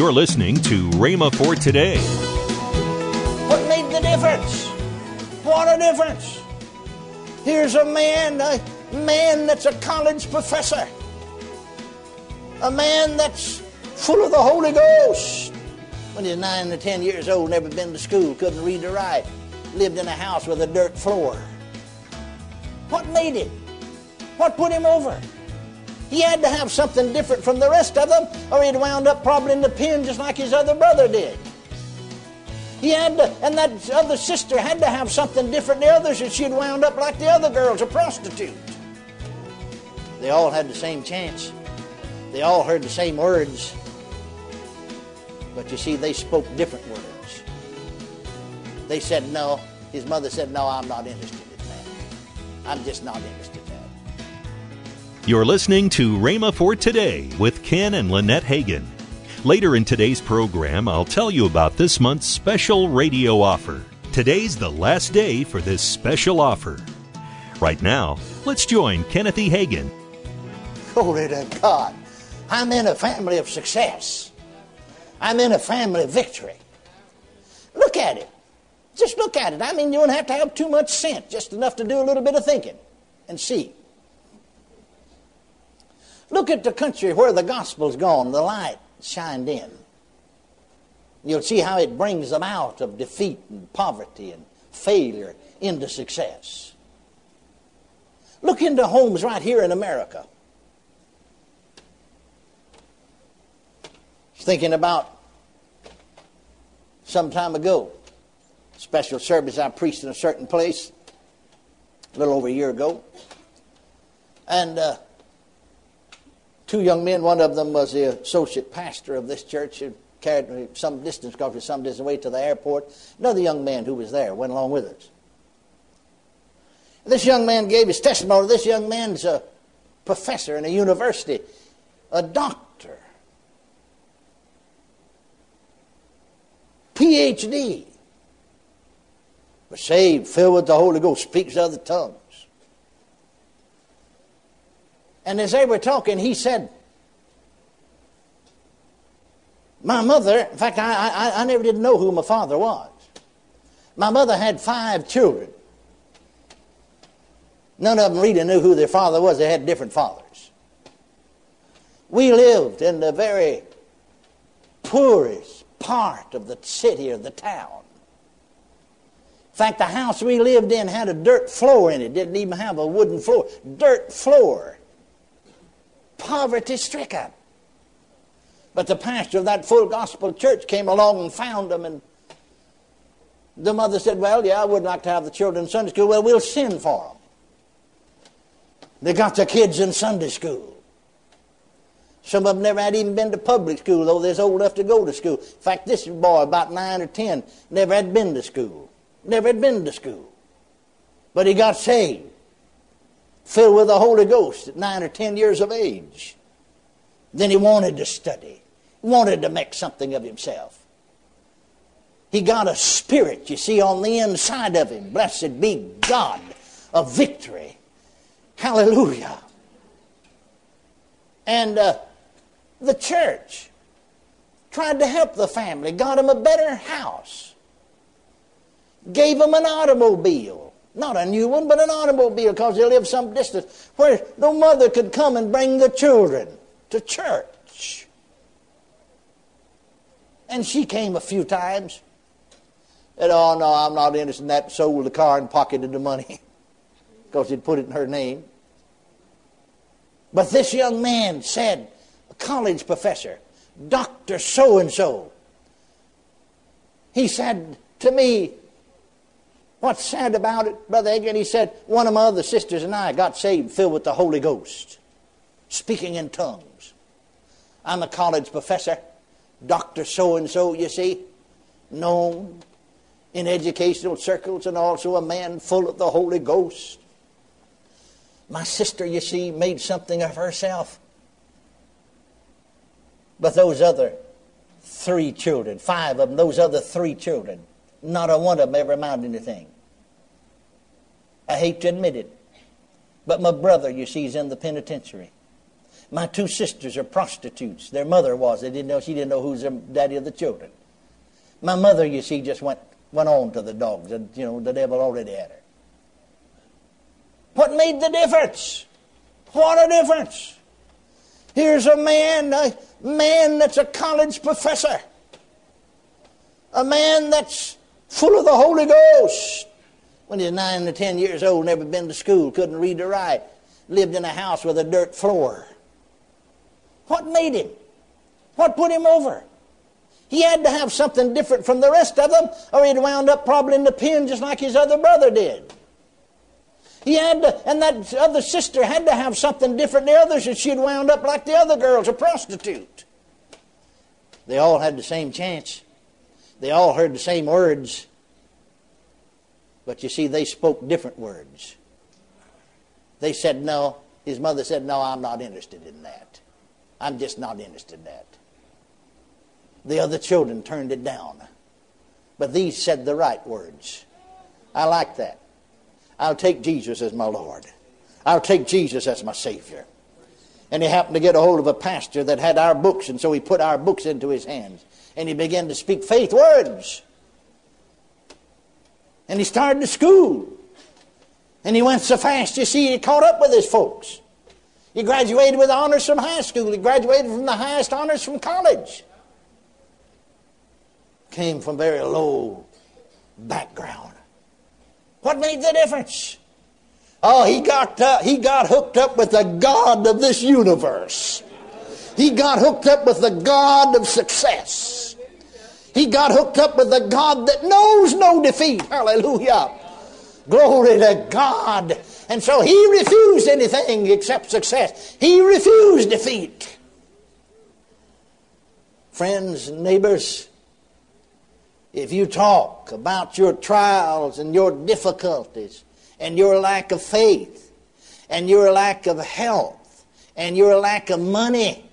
You're listening to Rhema for today. What made the difference? What a difference! Here's a man, a man that's a college professor, a man that's full of the Holy Ghost. When he's nine or ten years old, never been to school, couldn't read or write, lived in a house with a dirt floor. What made him? What put him over? He had to have something different from the rest of them, or he'd wound up probably in the pen just like his other brother did. He had to, and that other sister had to have something different than the others, and she'd wound up like the other girls, a prostitute. They all had the same chance. They all heard the same words. But you see, they spoke different words. They said no. His mother said, No, I'm not interested in that. I'm just not interested. You're listening to Rhema for Today with Ken and Lynette Hagin. Later in today's program, I'll tell you about this month's special radio offer. Today's the last day for this special offer. Right now, let's join Kenneth E. Hagin. Glory to God. I'm in a family of success. I'm in a family of victory. Look at it. Just look at it. I mean, you don't have to have too much sense, just enough to do a little bit of thinking and see. Look at the country where the gospel's gone, the light shined in. You'll see how it brings them out of defeat and poverty and failure into success. Look into homes right here in America. Thinking about some time ago, special service I preached in a certain place a little over a year ago. And uh, two young men. One of them was the associate pastor of this church who carried me some distance, because some distance away to the airport. Another young man who was there went along with us. This young man gave his testimony. This young man's a professor in a university, a doctor, PhD, was saved, filled with the Holy Ghost, speaks other tongues. And as they were talking, he said, My mother, in fact, I, I, I never did know who my father was. My mother had five children. None of them really knew who their father was. They had different fathers. We lived in the very poorest part of the city or the town. In fact, the house we lived in had a dirt floor in it. Didn't even have a wooden floor. Dirt floor poverty stricken. But the pastor of that full gospel church came along and found them, and the mother said, Well, yeah, I would like to have the children in Sunday school. Well, we'll send for them. They got the kids in Sunday school. Some of them never had even been to public school, though they're old enough to go to school. In fact, this boy, about nine or ten, never had been to school. Never had been to school. But he got saved filled with the Holy Ghost at nine or ten years of age. Then he wanted to study, wanted to make something of himself. He got a spirit, you see, on the inside of him. Blessed be God of victory. Hallelujah. And uh, the church tried to help the family, got him a better house, gave him an automobile, not a new one, but an automobile because they live some distance where the mother could come and bring the children to church. And she came a few times. And, oh, no, I'm not interested in that. Sold the car and pocketed the money because he'd put it in her name. But this young man said, a college professor, Dr. So and so, he said to me, What's sad about it, Brother Adrian? He said, one of my other sisters and I got saved, filled with the Holy Ghost, speaking in tongues. I'm a college professor, Dr. So and so, you see, known in educational circles and also a man full of the Holy Ghost. My sister, you see, made something of herself. But those other three children, five of them, those other three children, not a one of them ever amounted to anything. I hate to admit it. But my brother, you see, is in the penitentiary. My two sisters are prostitutes. Their mother was. They didn't know. She didn't know who's the daddy of the children. My mother, you see, just went went on to the dogs. And, you know, the devil already had her. What made the difference? What a difference! Here's a man, a man that's a college professor, a man that's full of the Holy Ghost. When he's nine or ten years old, never been to school, couldn't read or write, lived in a house with a dirt floor. What made him? What put him over? He had to have something different from the rest of them, or he'd wound up probably in the pen just like his other brother did. He had to, and that other sister had to have something different than the others, or she'd wound up like the other girls, a prostitute. They all had the same chance. They all heard the same words. But you see, they spoke different words. They said no. His mother said, No, I'm not interested in that. I'm just not interested in that. The other children turned it down. But these said the right words. I like that. I'll take Jesus as my Lord. I'll take Jesus as my Savior. And he happened to get a hold of a pastor that had our books, and so he put our books into his hands. And he began to speak faith words. And he started to school. And he went so fast, you see, he caught up with his folks. He graduated with honors from high school. He graduated from the highest honors from college. Came from very low background. What made the difference? Oh, he got, uh, he got hooked up with the God of this universe. He got hooked up with the God of success. He got hooked up with the God that knows no defeat. Hallelujah. Glory to God. And so he refused anything except success. He refused defeat. Friends, and neighbors, if you talk about your trials and your difficulties and your lack of faith and your lack of health and your lack of money,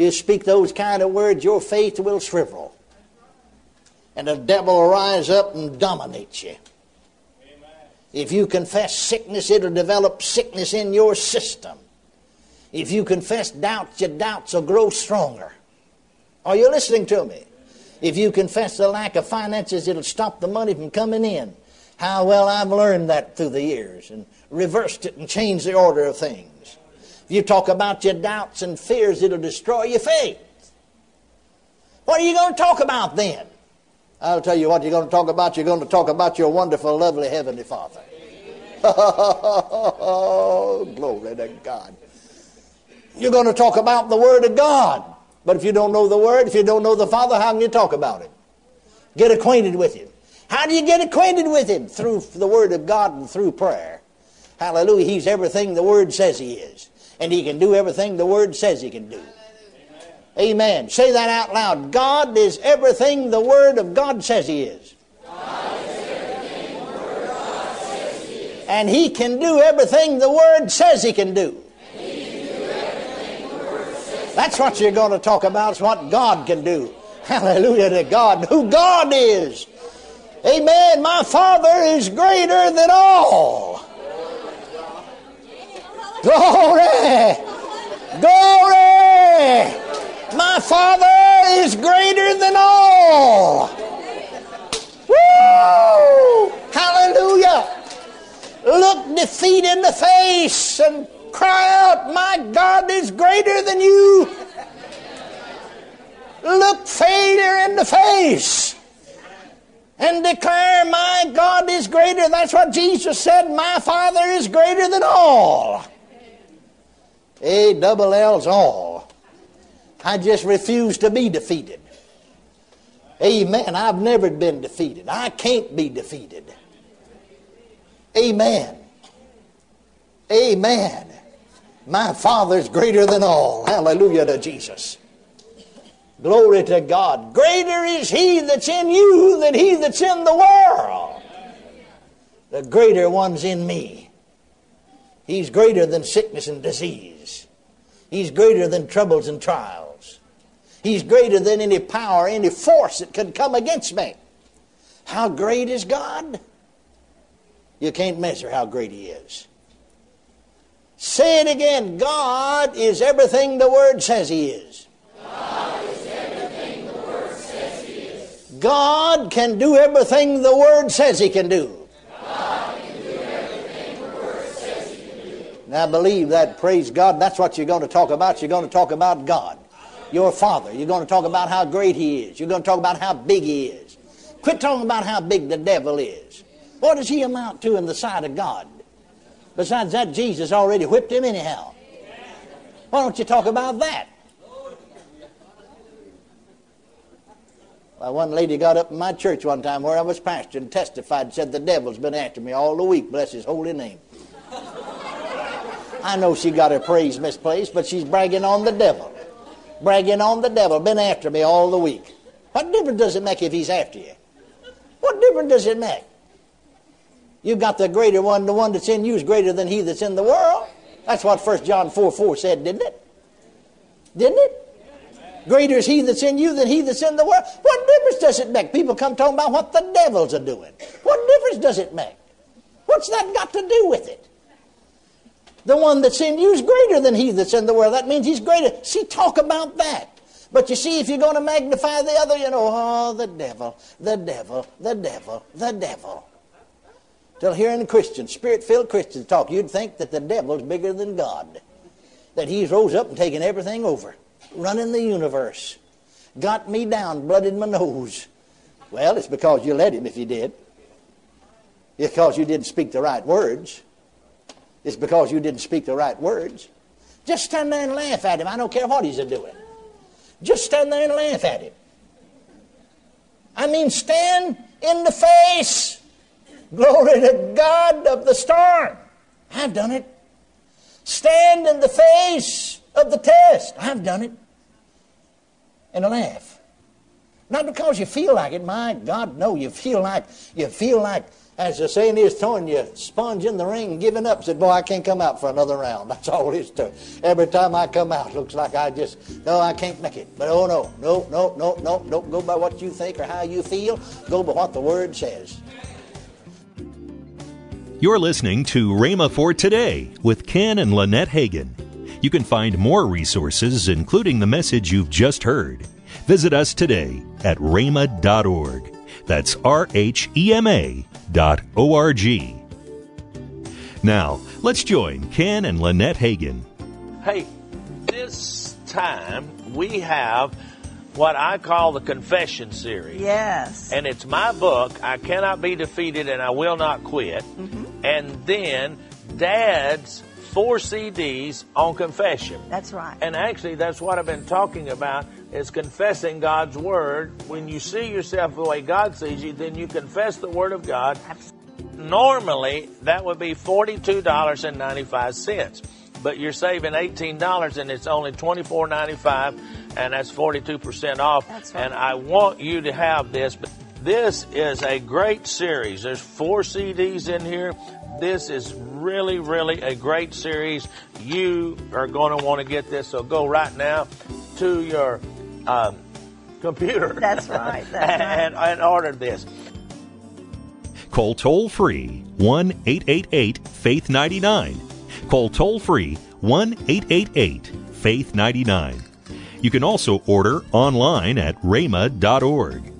you speak those kind of words, your faith will shrivel. And the devil will rise up and dominate you. If you confess sickness, it'll develop sickness in your system. If you confess doubts, your doubts will grow stronger. Are you listening to me? If you confess the lack of finances, it'll stop the money from coming in. How well I've learned that through the years and reversed it and changed the order of things. You talk about your doubts and fears, it'll destroy your faith. What are you going to talk about then? I'll tell you what you're going to talk about. You're going to talk about your wonderful, lovely Heavenly Father. oh, glory to God. You're going to talk about the Word of God. But if you don't know the Word, if you don't know the Father, how can you talk about it? Get acquainted with Him. How do you get acquainted with Him? Through the Word of God and through prayer. Hallelujah. He's everything the Word says He is. And He can do everything the Word says He can do. Amen. Say that out loud. God is everything the Word of God says He is. And He can do everything the Word says He can do. That's what you're going to talk about. It's what God can do. Hallelujah to God. Who God is. Amen. My Father is greater than all. Glory. Glory. My Father is greater than all. Woo! Hallelujah. Look defeat in the face and Cry out, My God is greater than you. Look failure in the face and declare, My God is greater. That's what Jesus said. My Father is greater than all. A double L's all. I just refuse to be defeated. Amen. I've never been defeated. I can't be defeated. Amen. Amen. My Father's greater than all. Hallelujah to Jesus. Glory to God. Greater is He that's in you than He that's in the world. The greater one's in me. He's greater than sickness and disease. He's greater than troubles and trials. He's greater than any power, any force that could come against me. How great is God? You can't measure how great He is. Say it again. God is everything the Word says He is. God is everything the Word says He is. God can do everything the Word says He can do. God can do everything the Word says He can do. Now believe that, praise God. That's what you're going to talk about. You're going to talk about God, your Father. You're going to talk about how great He is. You're going to talk about how big He is. Quit talking about how big the devil is. What does he amount to in the sight of God? Besides that, Jesus already whipped him anyhow. Why don't you talk about that? Well, one lady got up in my church one time where I was pastor and testified and said, The devil's been after me all the week, bless his holy name. I know she got her praise misplaced, but she's bragging on the devil. Bragging on the devil, been after me all the week. What difference does it make if he's after you? What difference does it make? You've got the greater one, the one that's in you is greater than he that's in the world. That's what 1 John 4 4 said, didn't it? Didn't it? Greater is he that's in you than he that's in the world. What difference does it make? People come talking about what the devils are doing. What difference does it make? What's that got to do with it? The one that's in you is greater than he that's in the world. That means he's greater. See, talk about that. But you see, if you're going to magnify the other, you know, oh, the devil, the devil, the devil, the devil. Till hearing Christians, spirit filled Christians talk, you'd think that the devil's bigger than God. That he's rose up and taken everything over, running the universe. Got me down, blooded my nose. Well, it's because you let him if you did. It's because you didn't speak the right words. It's because you didn't speak the right words. Just stand there and laugh at him. I don't care what he's doing. Just stand there and laugh at him. I mean, stand in the face Glory to God of the storm. I've done it. Stand in the face of the test. I've done it. And a laugh. Not because you feel like it. My God, no. You feel like, you feel like, as the saying is, throwing your sponge in the ring giving up. Said, boy, I can't come out for another round. That's all it is to. Every time I come out, looks like I just, no, I can't make it. But oh no, no, no, no, no, don't go by what you think or how you feel. Go by what the Word says. You're listening to Rhema for Today with Ken and Lynette Hagin. You can find more resources, including the message you've just heard. Visit us today at rhema.org. That's R H E M A dot O R G. Now, let's join Ken and Lynette Hagin. Hey, this time we have what I call the Confession Series. Yes. And it's my book, I Cannot Be Defeated and I Will Not Quit. Mm-hmm. And then Dad's four CDs on confession. That's right. And actually, that's what I've been talking about is confessing God's Word. When you see yourself the way God sees you, then you confess the Word of God. Absolutely. Normally, that would be $42.95 but you're saving $18 and it's only $24.95 and that's 42% off. That's right. And I want you to have this. But this is a great series. There's four CDs in here. This is really, really a great series. You are going to want to get this. So go right now to your um, computer. That's right. That's and, right. and order this. Call toll free 1 888 Faith 99. Call toll free 1 888 Faith 99. You can also order online at rhema.org.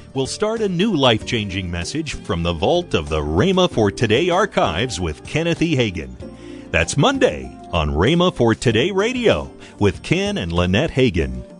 we'll start a new life changing message from the vault of the Rhema for Today archives with Kenneth E. Hagin. That's Monday on Rhema for Today Radio with Ken and Lynette Hagin.